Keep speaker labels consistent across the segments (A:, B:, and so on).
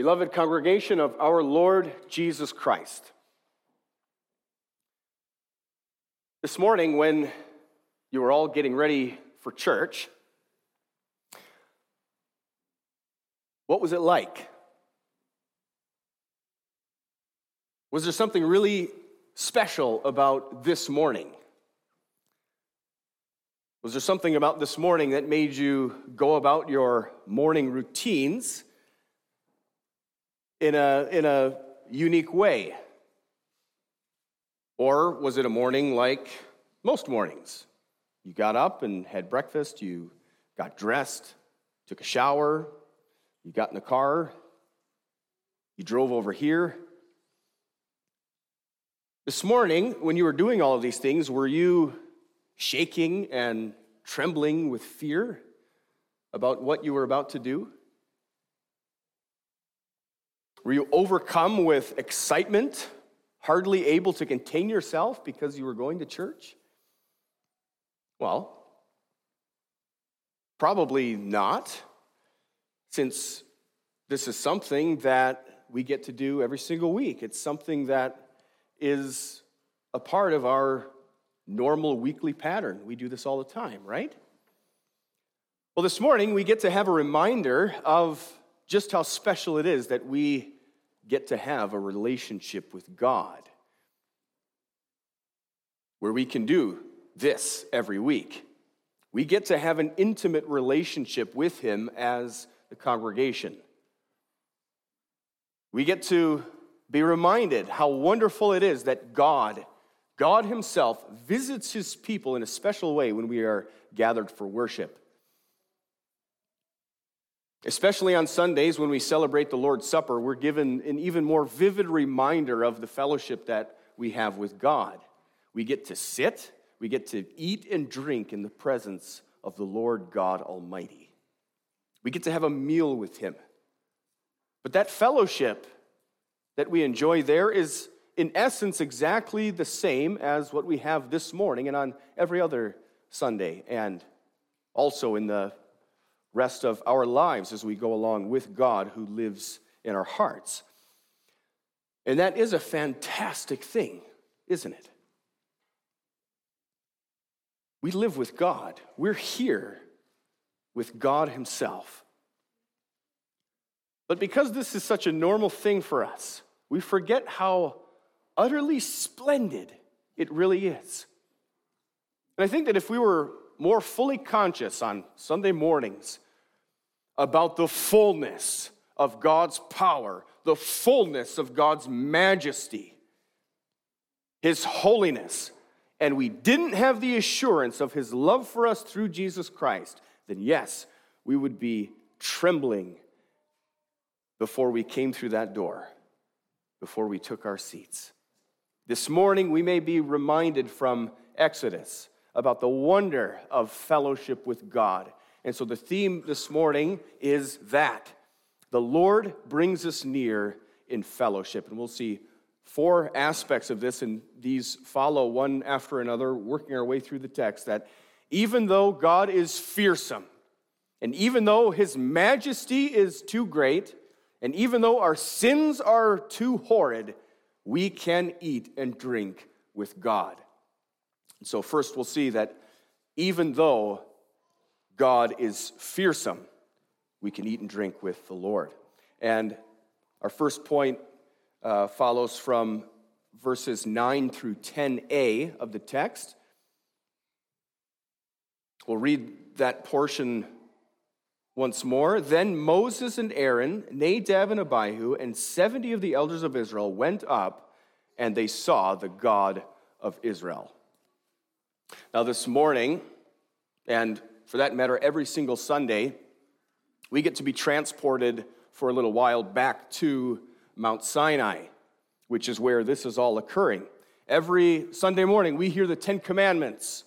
A: Beloved congregation of our Lord Jesus Christ. This morning, when you were all getting ready for church, what was it like? Was there something really special about this morning? Was there something about this morning that made you go about your morning routines in a, in a unique way? Or was it a morning like most mornings? You got up and had breakfast, you got dressed, took a shower, you got in the car, you drove over here. This morning, when you were doing all of these things, were you shaking and trembling with fear about what you were about to do? Were you overcome with excitement hardly able to contain yourself because you were going to church? Well, probably not, since this is something that we get to do every single week. It's something that is a part of our normal weekly pattern. We do this all the time, right? Well, this morning we get to have a reminder of just how special it is that we get to have a relationship with God where we can do this every week. We get to have an intimate relationship with Him as the congregation. We get to be reminded how wonderful it is that God, God Himself, visits His people in a special way when we are gathered for worship. Especially on Sundays when we celebrate the Lord's Supper, we're given an even more vivid reminder of the fellowship that we have with God. We get to sit, we get to eat and drink in the presence of the Lord God Almighty. We get to have a meal with Him. But that fellowship that we enjoy there is, in essence, exactly the same as what we have this morning and on every other Sunday, and also in the rest of our lives as we go along with God who lives in our hearts. And that is a fantastic thing, isn't it? We live with God. We're here with God Himself. But because this is such a normal thing for us, we forget how utterly splendid it really is. And I think that if we were more fully conscious on Sunday mornings about the fullness of God's power, the fullness of God's majesty, His holiness, and we didn't have the assurance of His love for us through Jesus Christ, then yes, we would be trembling before we came through that door, before we took our seats. This morning, we may be reminded from Exodus about the wonder of fellowship with God. And so the theme this morning is that the Lord brings us near in fellowship. And we'll see four aspects of this, and these follow one after another, working our way through the text. That even though God is fearsome, and even though his majesty is too great, and even though our sins are too horrid, we can eat and drink with God. So, first, we'll see that even though God is fearsome, we can eat and drink with the Lord. And our first point uh, follows from verses 9 through 10a of the text. We'll read that portion once more. Then Moses and Aaron, Nadab and Abihu, and 70 of the elders of Israel went up, and they saw the God of Israel. Now, this morning, and for that matter, every single Sunday, we get to be transported for a little while back to Mount Sinai, which is where this is all occurring. Every Sunday morning, we hear the Ten Commandments.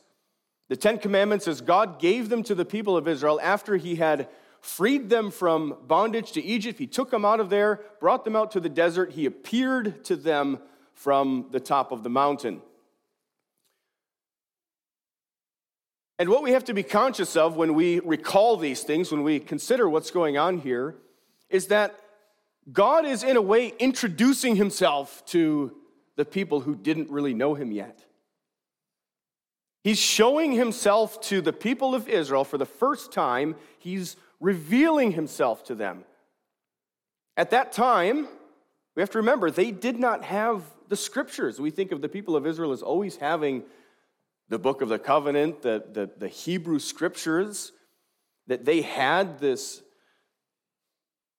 A: The Ten Commandments, as God gave them to the people of Israel after He had freed them from bondage to Egypt, He took them out of there, brought them out to the desert, He appeared to them from the top of the mountain. And what we have to be conscious of when we recall these things, when we consider what's going on here, is that God is, in a way, introducing himself to the people who didn't really know him yet. He's showing himself to the people of Israel for the first time. He's revealing himself to them. At that time, we have to remember, they did not have the scriptures. We think of the people of Israel as always having the book of the covenant, the, the, the Hebrew scriptures, that they had this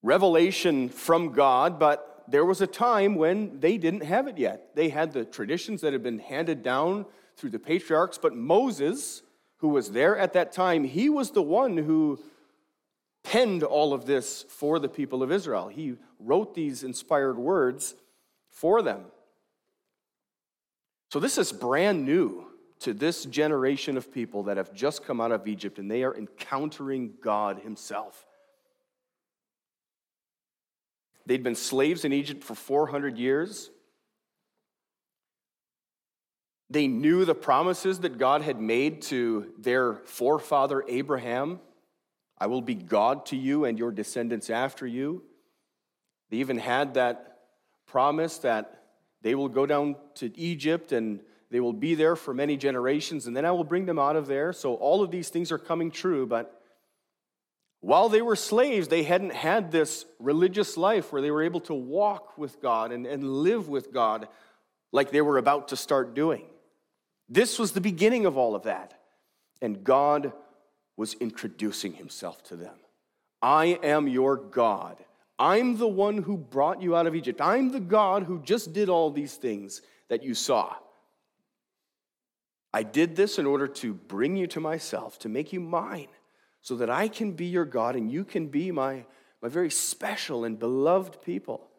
A: revelation from God, but there was a time when they didn't have it yet. They had the traditions that had been handed down through the patriarchs, but Moses, who was there at that time, he was the one who penned all of this for the people of Israel. He wrote these inspired words for them. So this is brand new to this generation of people that have just come out of Egypt and they are encountering God Himself. They'd been slaves in Egypt for 400 years. They knew the promises that God had made to their forefather Abraham I will be God to you and your descendants after you. They even had that promise that they will go down to Egypt and they will be there for many generations, and then I will bring them out of there. So all of these things are coming true, but while they were slaves, they hadn't had this religious life where they were able to walk with God and, and live with God like they were about to start doing. This was the beginning of all of that. And God was introducing himself to them. I am your God. I'm the one who brought you out of Egypt. I'm the God who just did all these things that you saw. I did this in order to bring you to myself, to make you mine so that I can be your God and you can be my, my very special and beloved people.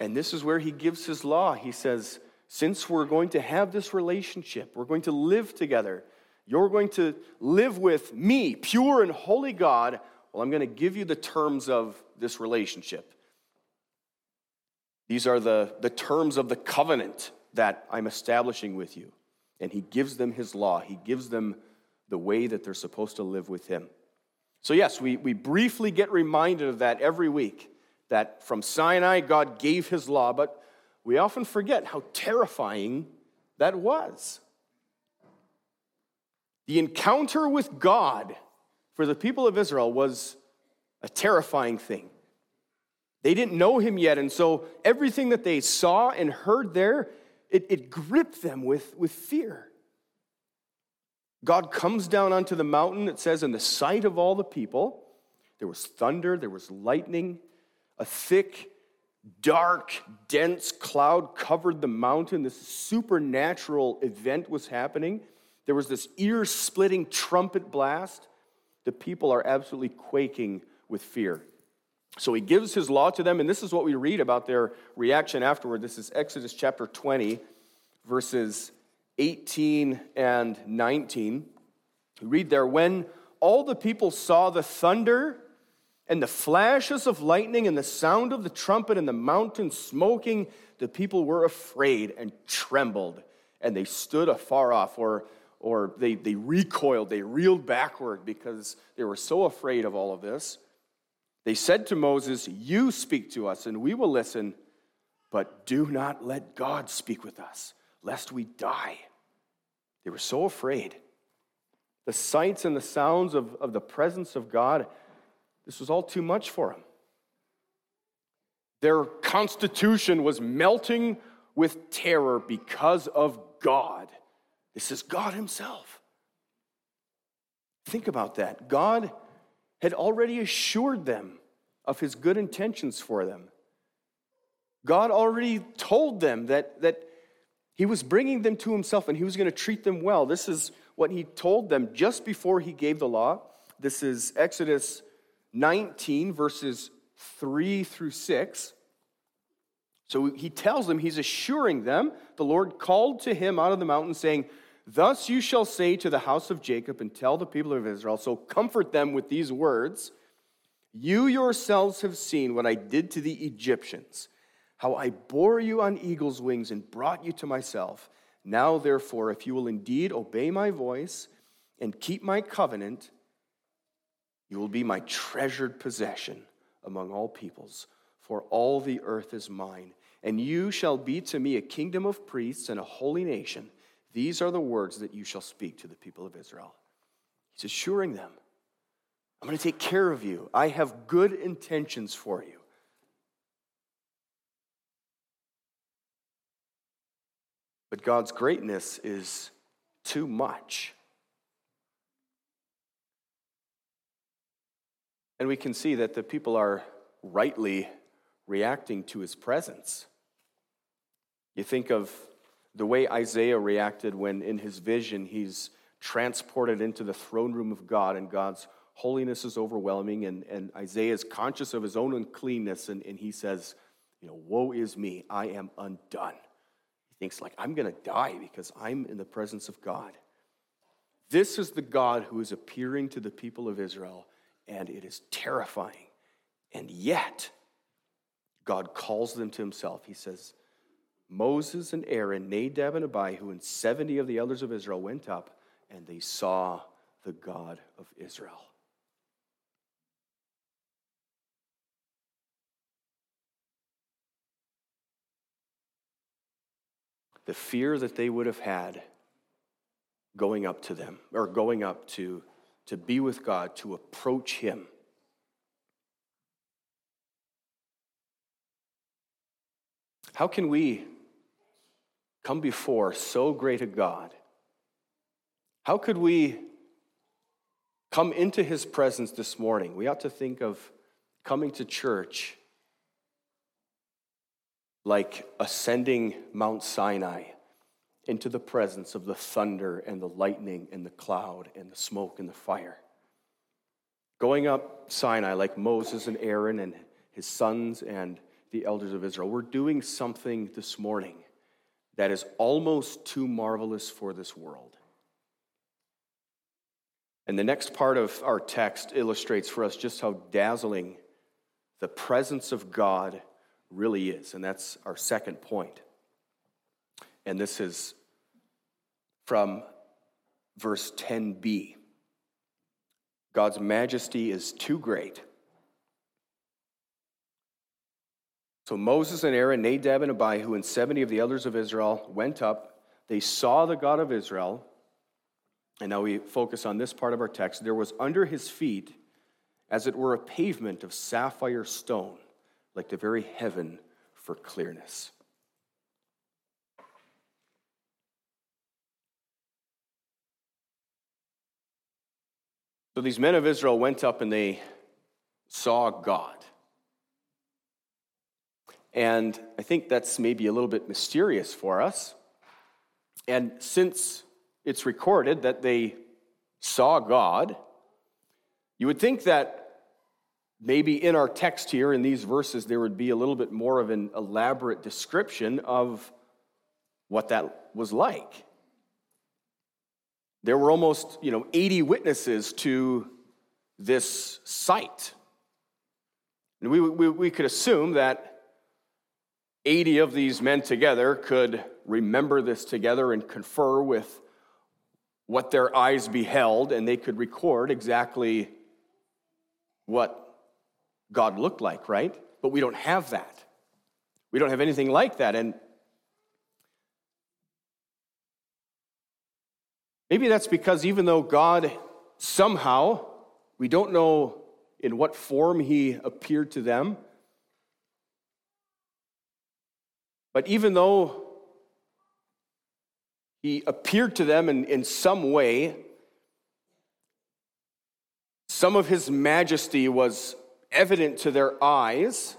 A: And this is where he gives his law. He says, Since we're going to have this relationship, we're going to live together, you're going to live with me, pure and holy God. Well, I'm going to give you the terms of this relationship. These are the, the terms of the covenant that I'm establishing with you. And he gives them his law, he gives them the way that they're supposed to live with Him. So, yes, we, we briefly get reminded of that every week that from Sinai, God gave His law, but we often forget how terrifying that was. The encounter with God for the people of Israel was a terrifying thing. They didn't know him yet, and so everything that they saw and heard there, it, it gripped them with, with fear. God comes down onto the mountain, it says, in the sight of all the people. There was thunder, there was lightning, a thick, dark, dense cloud covered the mountain. This supernatural event was happening. There was this ear splitting trumpet blast. The people are absolutely quaking with fear. So he gives his law to them, and this is what we read about their reaction afterward. This is Exodus chapter 20, verses 18 and 19. We read there, when all the people saw the thunder and the flashes of lightning and the sound of the trumpet and the mountain smoking, the people were afraid and trembled, and they stood afar off, or, or they, they recoiled, they reeled backward because they were so afraid of all of this. They said to Moses, You speak to us, and we will listen, but do not let God speak with us, lest we die. They were so afraid. The sights and the sounds of, of the presence of God, this was all too much for them. Their constitution was melting with terror because of God. This is God Himself. Think about that. God had already assured them of His good intentions for them. God already told them that, that he was bringing them to himself and he was going to treat them well. This is what he told them just before he gave the law. This is Exodus 19, verses 3 through 6. So he tells them, he's assuring them, the Lord called to him out of the mountain, saying, Thus you shall say to the house of Jacob and tell the people of Israel, so comfort them with these words You yourselves have seen what I did to the Egyptians how I bore you on eagle's wings and brought you to myself. Now, therefore, if you will indeed obey my voice and keep my covenant, you will be my treasured possession among all peoples, for all the earth is mine. And you shall be to me a kingdom of priests and a holy nation. These are the words that you shall speak to the people of Israel. He's assuring them, I'm going to take care of you. I have good intentions for you. But God's greatness is too much. And we can see that the people are rightly reacting to his presence. You think of the way Isaiah reacted when, in his vision, he's transported into the throne room of God and God's holiness is overwhelming, and, and Isaiah is conscious of his own uncleanness, and, and he says, You know, woe is me, I am undone. He thinks, like, I'm to die because I'm in the presence of God. This is the God who is appearing to the people of Israel and it is terrifying. And yet, God calls them to himself. He says, Moses and Aaron, Nadab and Abihu, and 70 of the elders of Israel went up, and they saw the God of Israel. The fear that they would have had going up to them, or going up to to be with God, to approach Him. How can we come before so great a God? How could we come into His presence this morning? We ought to think of coming to church like ascending Mount Sinai into the presence of the thunder and the lightning and the cloud and the smoke and the fire. Going up Sinai like Moses and Aaron and his sons and the elders of Israel, we're doing something this morning that is almost too marvelous for this world. And the next part of our text illustrates for us just how dazzling the presence of God really is. And that's our second point. And this is from verse 10b. God's majesty is too great. So Moses and Aaron, Nadab and Abihu, and 70 of the elders of Israel went up. They saw the God of Israel. And now we focus on this part of our text. There was under his feet, as it were, a pavement of sapphire stone, like the very heaven for clearness. So these men of Israel went up and they saw God. And I think that's maybe a little bit mysterious for us. And since it's recorded that they saw God, you would think that maybe in our text here, in these verses, there would be a little bit more of an elaborate description of what that was like. There were almost, you know, 80 witnesses to this sight. And we, we, we could assume that 80 of these men together could remember this together and confer with what their eyes beheld, and they could record exactly what God looked like, right? But we don't have that. We don't have anything like that. And Maybe that's because even though God somehow, we don't know in what form he appeared to them, but even though he appeared to them in, in some way, some of his majesty was evident to their eyes,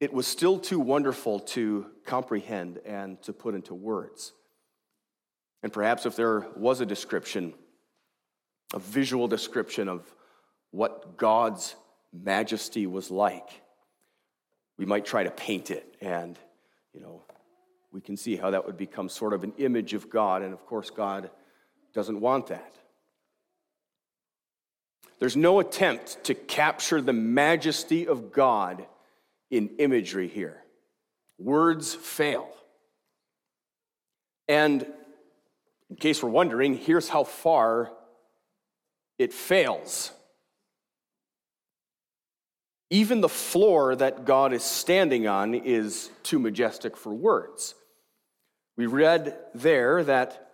A: it was still too wonderful to comprehend and to put into words. And perhaps if there was a description, a visual description of what God's majesty was like, we might try to paint it. And, you know, we can see how that would become sort of an image of God. And of course, God doesn't want that. There's no attempt to capture the majesty of God in imagery here. Words fail. And in case we're wondering, here's how far it fails. Even the floor that God is standing on is too majestic for words. We read there that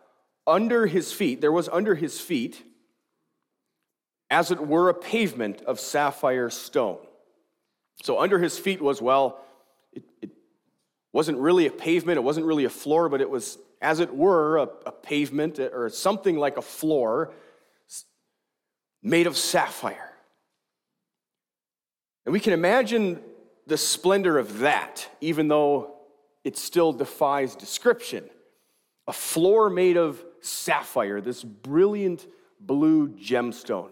A: under his feet, there was under his feet, as it were, a pavement of sapphire stone. So under his feet was, well, it, it wasn't really a pavement, it wasn't really a floor, but it was, as it were, a, a pavement or something like a floor made of sapphire. And we can imagine the splendor of that, even though it still defies description. A floor made of sapphire, this brilliant blue gemstone.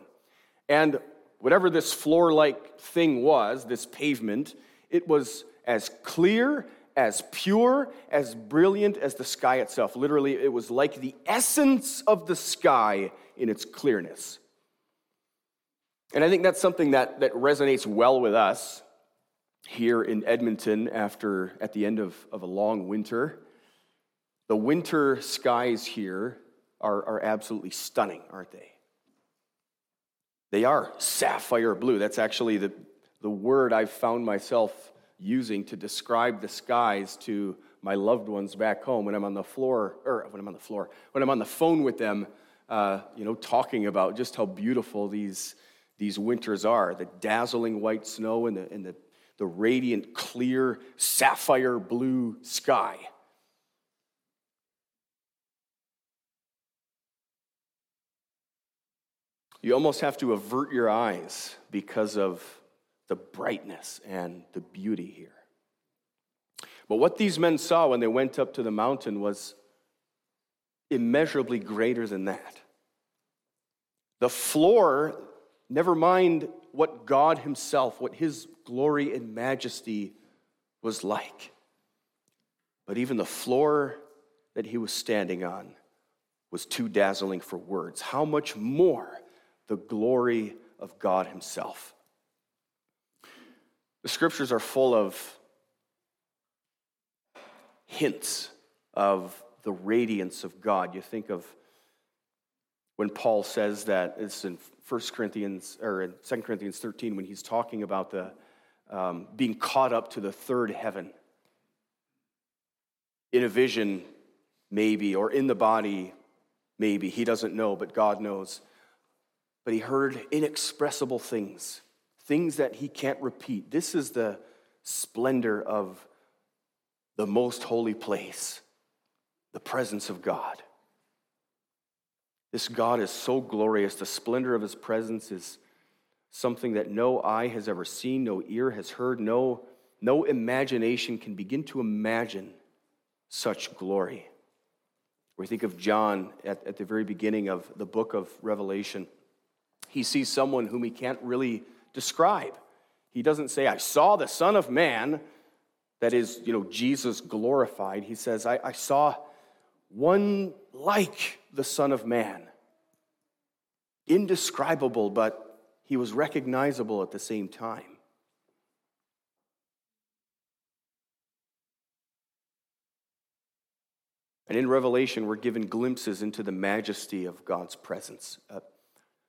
A: And whatever this floor like thing was, this pavement, it was as clear, as pure, as brilliant as the sky itself. Literally, it was like the essence of the sky in its clearness. And I think that's something that, that resonates well with us here in Edmonton after at the end of, of a long winter. The winter skies here are, are absolutely stunning, aren't they? They are sapphire blue. That's actually the, the word I've found myself using to describe the skies to my loved ones back home when I'm on the floor, or when I'm on the floor, when I'm on the phone with them, uh, you know, talking about just how beautiful these, these winters are the dazzling white snow and the, and the, the radiant, clear, sapphire blue sky. You almost have to avert your eyes because of the brightness and the beauty here. But what these men saw when they went up to the mountain was immeasurably greater than that. The floor Never mind what God Himself, what His glory and majesty was like. But even the floor that He was standing on was too dazzling for words. How much more the glory of God Himself? The scriptures are full of hints of the radiance of God. You think of when Paul says that it's in 1 Corinthians or in 2 Corinthians 13 when he's talking about the um, being caught up to the third heaven in a vision, maybe, or in the body, maybe. He doesn't know, but God knows. But he heard inexpressible things, things that he can't repeat. This is the splendor of the most holy place, the presence of God. This God is so glorious. The splendor of his presence is something that no eye has ever seen, no ear has heard, no, no imagination can begin to imagine such glory. We think of John at, at the very beginning of the book of Revelation. He sees someone whom he can't really describe. He doesn't say, I saw the Son of Man, that is, you know, Jesus glorified. He says, I, I saw one like the Son of Man. Indescribable, but he was recognizable at the same time. And in Revelation, we're given glimpses into the majesty of God's presence, a,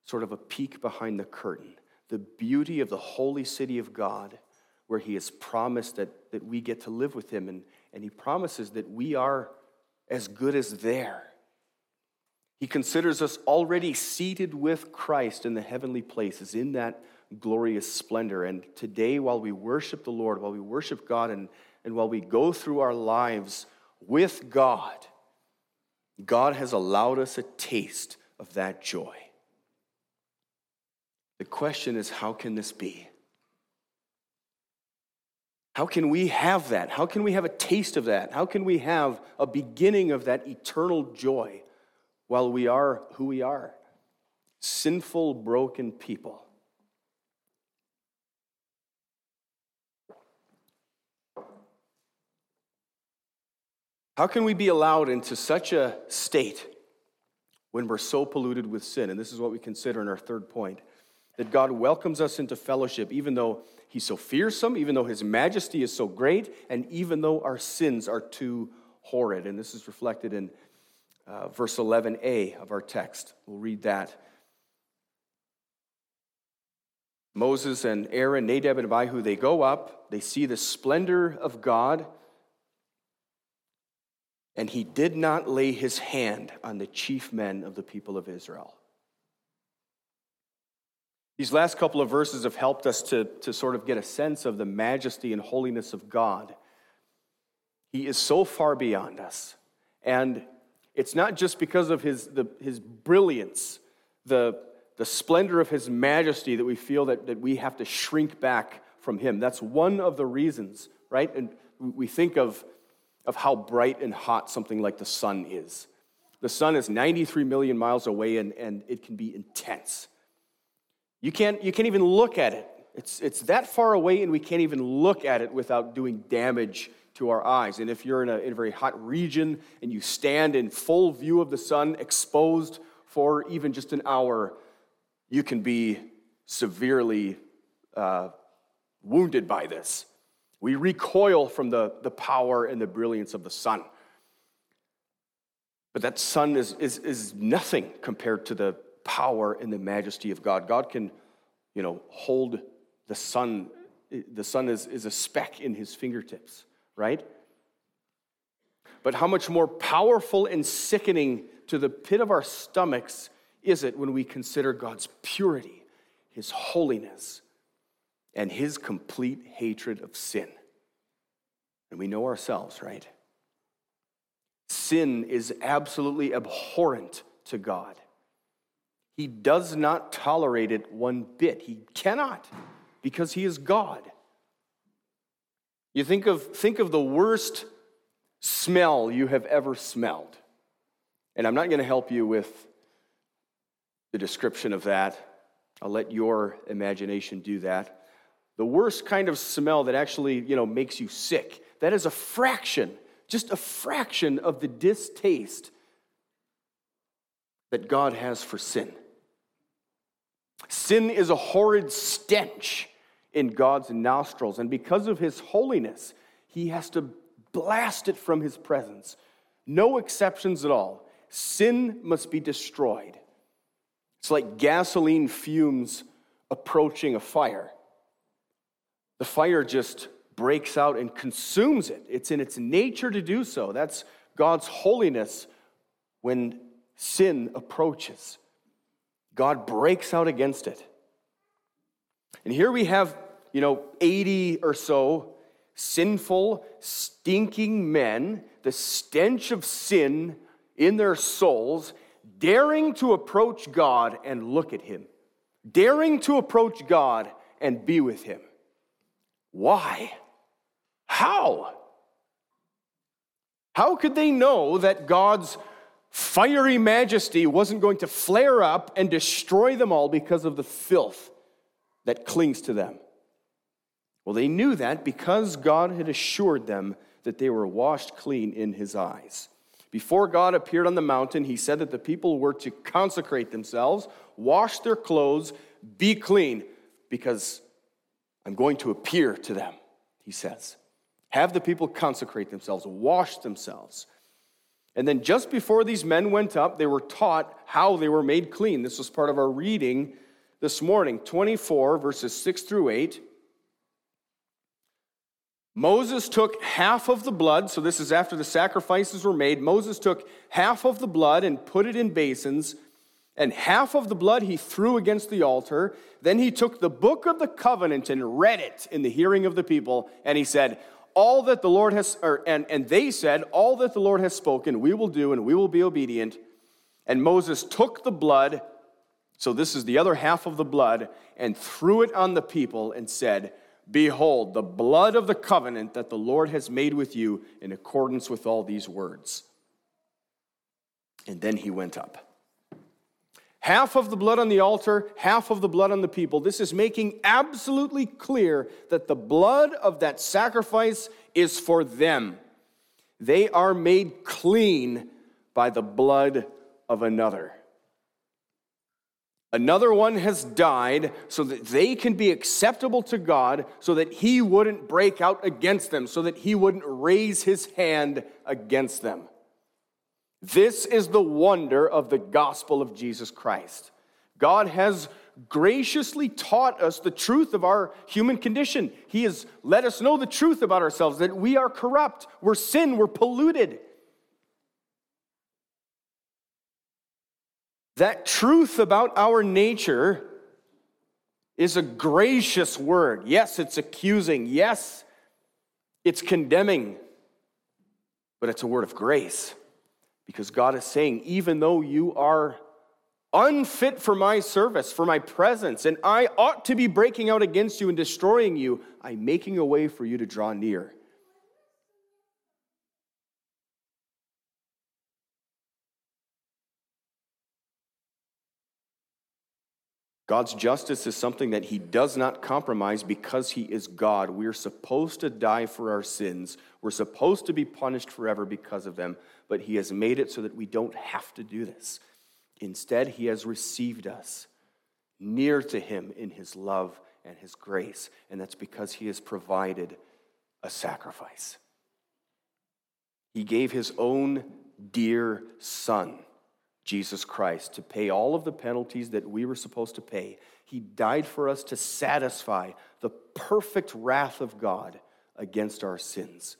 A: sort of a peek behind the curtain, the beauty of the holy city of God, where He has promised that, that we get to live with Him, and, and He promises that we are as good as there. He considers us already seated with Christ in the heavenly places in that glorious splendor. And today, while we worship the Lord, while we worship God, and, and while we go through our lives with God, God has allowed us a taste of that joy. The question is how can this be? How can we have that? How can we have a taste of that? How can we have a beginning of that eternal joy while we are who we are? Sinful, broken people. How can we be allowed into such a state when we're so polluted with sin? And this is what we consider in our third point that God welcomes us into fellowship, even though He's so fearsome, even though His majesty is so great, and even though our sins are too horrid. And this is reflected in uh, verse 11a of our text. We'll read that. Moses and Aaron, Nadab and Abihu, they go up, they see the splendor of God, and he did not lay his hand on the chief men of the people of Israel. These last couple of verses have helped us to, to sort of get a sense of the majesty and holiness of God. He is so far beyond us. And it's not just because of his, the, his brilliance, the, the splendor of his majesty, that we feel that, that we have to shrink back from him. That's one of the reasons, right? And we think of, of how bright and hot something like the sun is. The sun is 93 million miles away and, and it can be intense. You can't, you can't even look at it. It's, it's that far away, and we can't even look at it without doing damage to our eyes. And if you're in a, in a very hot region and you stand in full view of the sun, exposed for even just an hour, you can be severely uh, wounded by this. We recoil from the, the power and the brilliance of the sun. But that sun is, is, is nothing compared to the power and the majesty of God. God can, you know, hold the sun. The sun is, is a speck in his fingertips, right? But how much more powerful and sickening to the pit of our stomachs is it when we consider God's purity, his holiness, and his complete hatred of sin? And we know ourselves, right? Sin is absolutely abhorrent to God. He does not tolerate it one bit. He cannot because he is God. You think of, think of the worst smell you have ever smelled. And I'm not going to help you with the description of that. I'll let your imagination do that. The worst kind of smell that actually, you know, makes you sick. That is a fraction, just a fraction of the distaste that God has for sin. Sin is a horrid stench in God's nostrils, and because of his holiness, he has to blast it from his presence. No exceptions at all. Sin must be destroyed. It's like gasoline fumes approaching a fire. The fire just breaks out and consumes it. It's in its nature to do so. That's God's holiness when sin approaches. God breaks out against it. And here we have, you know, 80 or so sinful, stinking men, the stench of sin in their souls, daring to approach God and look at Him, daring to approach God and be with Him. Why? How? How could they know that God's fiery majesty wasn't going to flare up and destroy them all because of the filth that clings to them. Well, they knew that because God had assured them that they were washed clean in his eyes. Before God appeared on the mountain, he said that the people were to consecrate themselves, wash their clothes, be clean, because I'm going to appear to them, he says. Have the people consecrate themselves, wash themselves. And then just before these men went up, they were taught how they were made clean. This was part of our reading this morning 24, verses 6 through 8. Moses took half of the blood, so this is after the sacrifices were made. Moses took half of the blood and put it in basins, and half of the blood he threw against the altar. Then he took the book of the covenant and read it in the hearing of the people, and he said, all that the Lord has, or, and, and they said, All that the Lord has spoken, we will do, and we will be obedient. And Moses took the blood, so this is the other half of the blood, and threw it on the people and said, Behold, the blood of the covenant that the Lord has made with you in accordance with all these words. And then he went up. Half of the blood on the altar, half of the blood on the people. This is making absolutely clear that the blood of that sacrifice is for them. They are made clean by the blood of another. Another one has died so that they can be acceptable to God, so that He wouldn't break out against them, so that He wouldn't raise His hand against them. This is the wonder of the gospel of Jesus Christ. God has graciously taught us the truth of our human condition. He has let us know the truth about ourselves that we are corrupt, we're sin, we're polluted. That truth about our nature is a gracious word. Yes, it's accusing. Yes, it's condemning. But it's a word of grace because God is saying, even though you are unfit for my service, for my presence, and I ought to be breaking out against you and destroying you, I'm making a way for you to draw near. God's justice is something that He does not compromise because He is God. We're supposed to die for our sins. We're supposed to be punished forever because of them, but He has made it so that we don't have to do this. Instead, He has received us near to Him in His love and His grace, and that's because He has provided a sacrifice. He gave His own dear Son Jesus Christ to pay all of the penalties that we were supposed to pay. He died for us to satisfy the perfect wrath of God against our sins.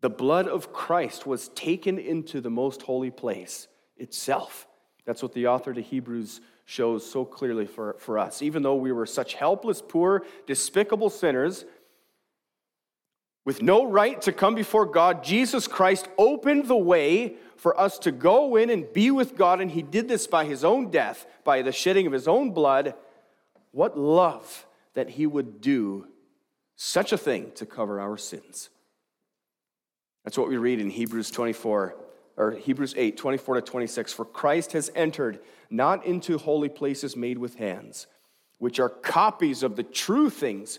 A: The blood of Christ was taken into the most holy place itself. That's what the author to Hebrews shows so clearly for, for us. Even though we were such helpless, poor, despicable sinners, with no right to come before God, Jesus Christ opened the way for us to go in and be with God, and He did this by His own death, by the shedding of His own blood. What love that He would do such a thing to cover our sins. That's what we read in Hebrews 24, or Hebrews 8, 24 to 26. For Christ has entered not into holy places made with hands, which are copies of the true things,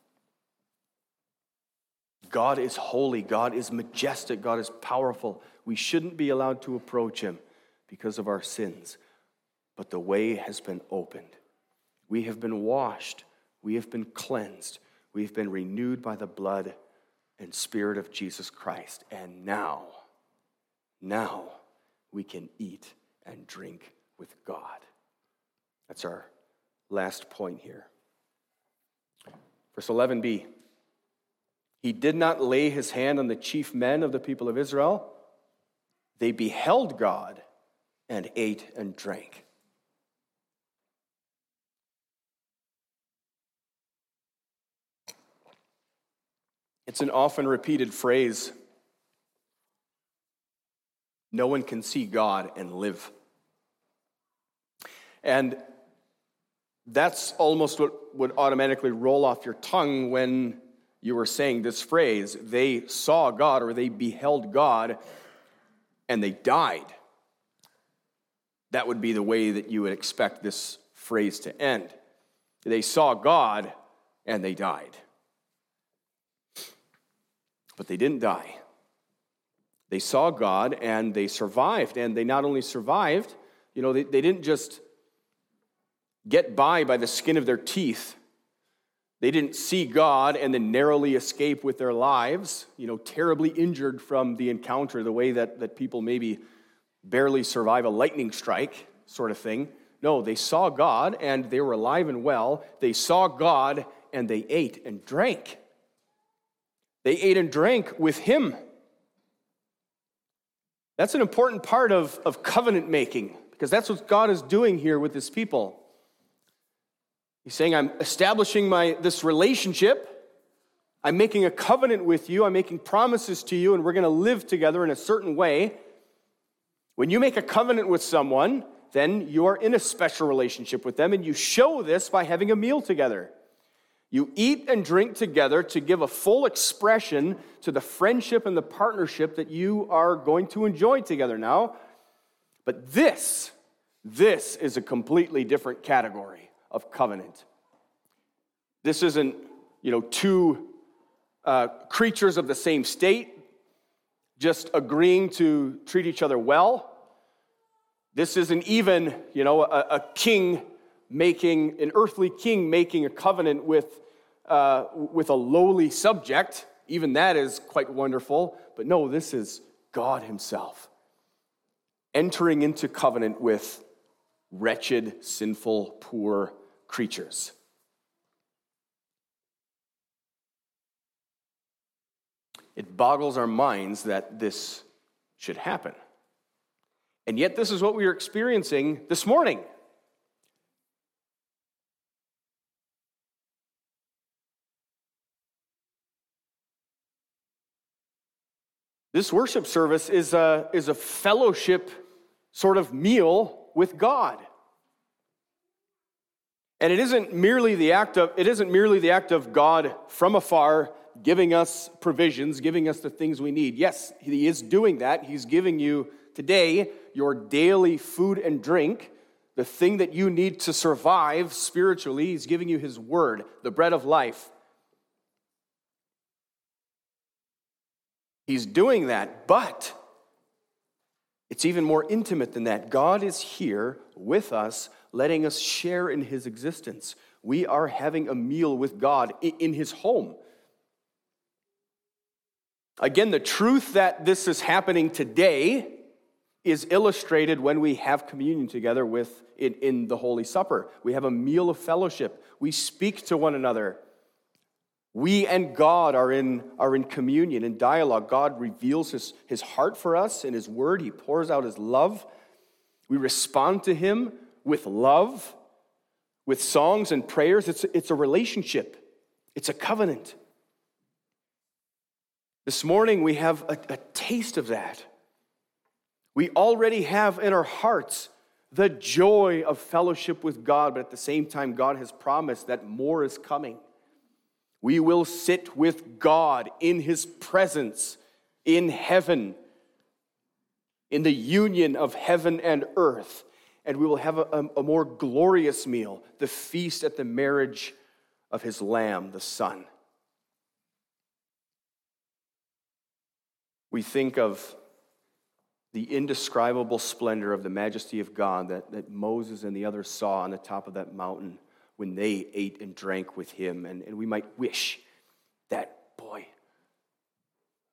A: God is holy, God is majestic, God is powerful. We shouldn't be allowed to approach him because of our sins. But the way has been opened. We have been washed, we have been cleansed, we have been renewed by the blood and spirit of Jesus Christ. And now, now we can eat and drink with God. That's our last point here. Verse 11b he did not lay his hand on the chief men of the people of Israel. They beheld God and ate and drank. It's an often repeated phrase. No one can see God and live. And that's almost what would automatically roll off your tongue when you were saying this phrase they saw God or they beheld God and they died. That would be the way that you would expect this phrase to end. They saw God and they died. But they didn't die. They saw God and they survived. And they not only survived, you know, they, they didn't just get by by the skin of their teeth they didn't see God and then narrowly escape with their lives, you know, terribly injured from the encounter, the way that, that people maybe barely survive a lightning strike sort of thing. No, they saw God and they were alive and well. They saw God and they ate and drank. They ate and drank with Him. That's an important part of, of covenant making because that's what God is doing here with His people. He's saying, I'm establishing my, this relationship. I'm making a covenant with you. I'm making promises to you, and we're going to live together in a certain way. When you make a covenant with someone, then you are in a special relationship with them, and you show this by having a meal together. You eat and drink together to give a full expression to the friendship and the partnership that you are going to enjoy together now. But this This is a completely different category of covenant. This isn't, you know, two uh, creatures of the same state just agreeing to treat each other well. This isn't even, you know, a, a king making, an earthly king making a covenant with, uh, with a lowly subject. Even that is quite wonderful. But no, this is God Himself entering into covenant with wretched, sinful, poor creatures. It boggles our minds that this should happen. And yet, this is what we are experiencing this morning. This worship service is a, is a fellowship sort of meal with God. And it isn't merely the act of it isn't merely the act of God from afar giving us provisions, giving us the things we need. Yes, he is doing that. He's giving you today your daily food and drink, the thing that you need to survive spiritually. He's giving you his word, the bread of life. He's doing that, but it's even more intimate than that. God is here with us, letting us share in his existence. We are having a meal with God in his home. Again, the truth that this is happening today is illustrated when we have communion together with in, in the Holy Supper. We have a meal of fellowship. We speak to one another. We and God are in, are in communion, in dialogue. God reveals his, his heart for us in His Word. He pours out His love. We respond to Him with love, with songs and prayers. It's, it's a relationship, it's a covenant. This morning, we have a, a taste of that. We already have in our hearts the joy of fellowship with God, but at the same time, God has promised that more is coming. We will sit with God in his presence in heaven, in the union of heaven and earth, and we will have a, a, more glorious meal, the feast at the marriage of his Lamb, the Son. We think of the indescribable splendor of the majesty of God that, that Moses and the others saw on the top of that mountain when they ate and drank with him. And, and we might wish that, boy,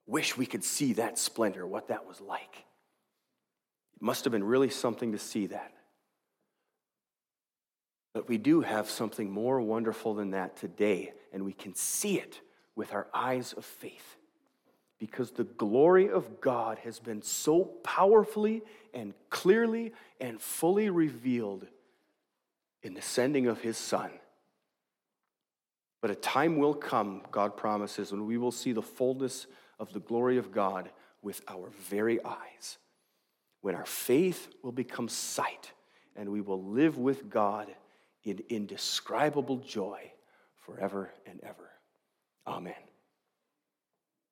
A: wish we could see that splendor, what that was like. It must have been really something to see that. But we do have something more wonderful than that today, and we can see it with our eyes of faith. Because the glory of God has been so powerfully and clearly and fully revealed in the sending of his son. But a time will come, God promises, when we will see the fullness of the glory of God with our very eyes, when our faith will become sight, and we will live with God in indescribable joy forever and ever. Amen.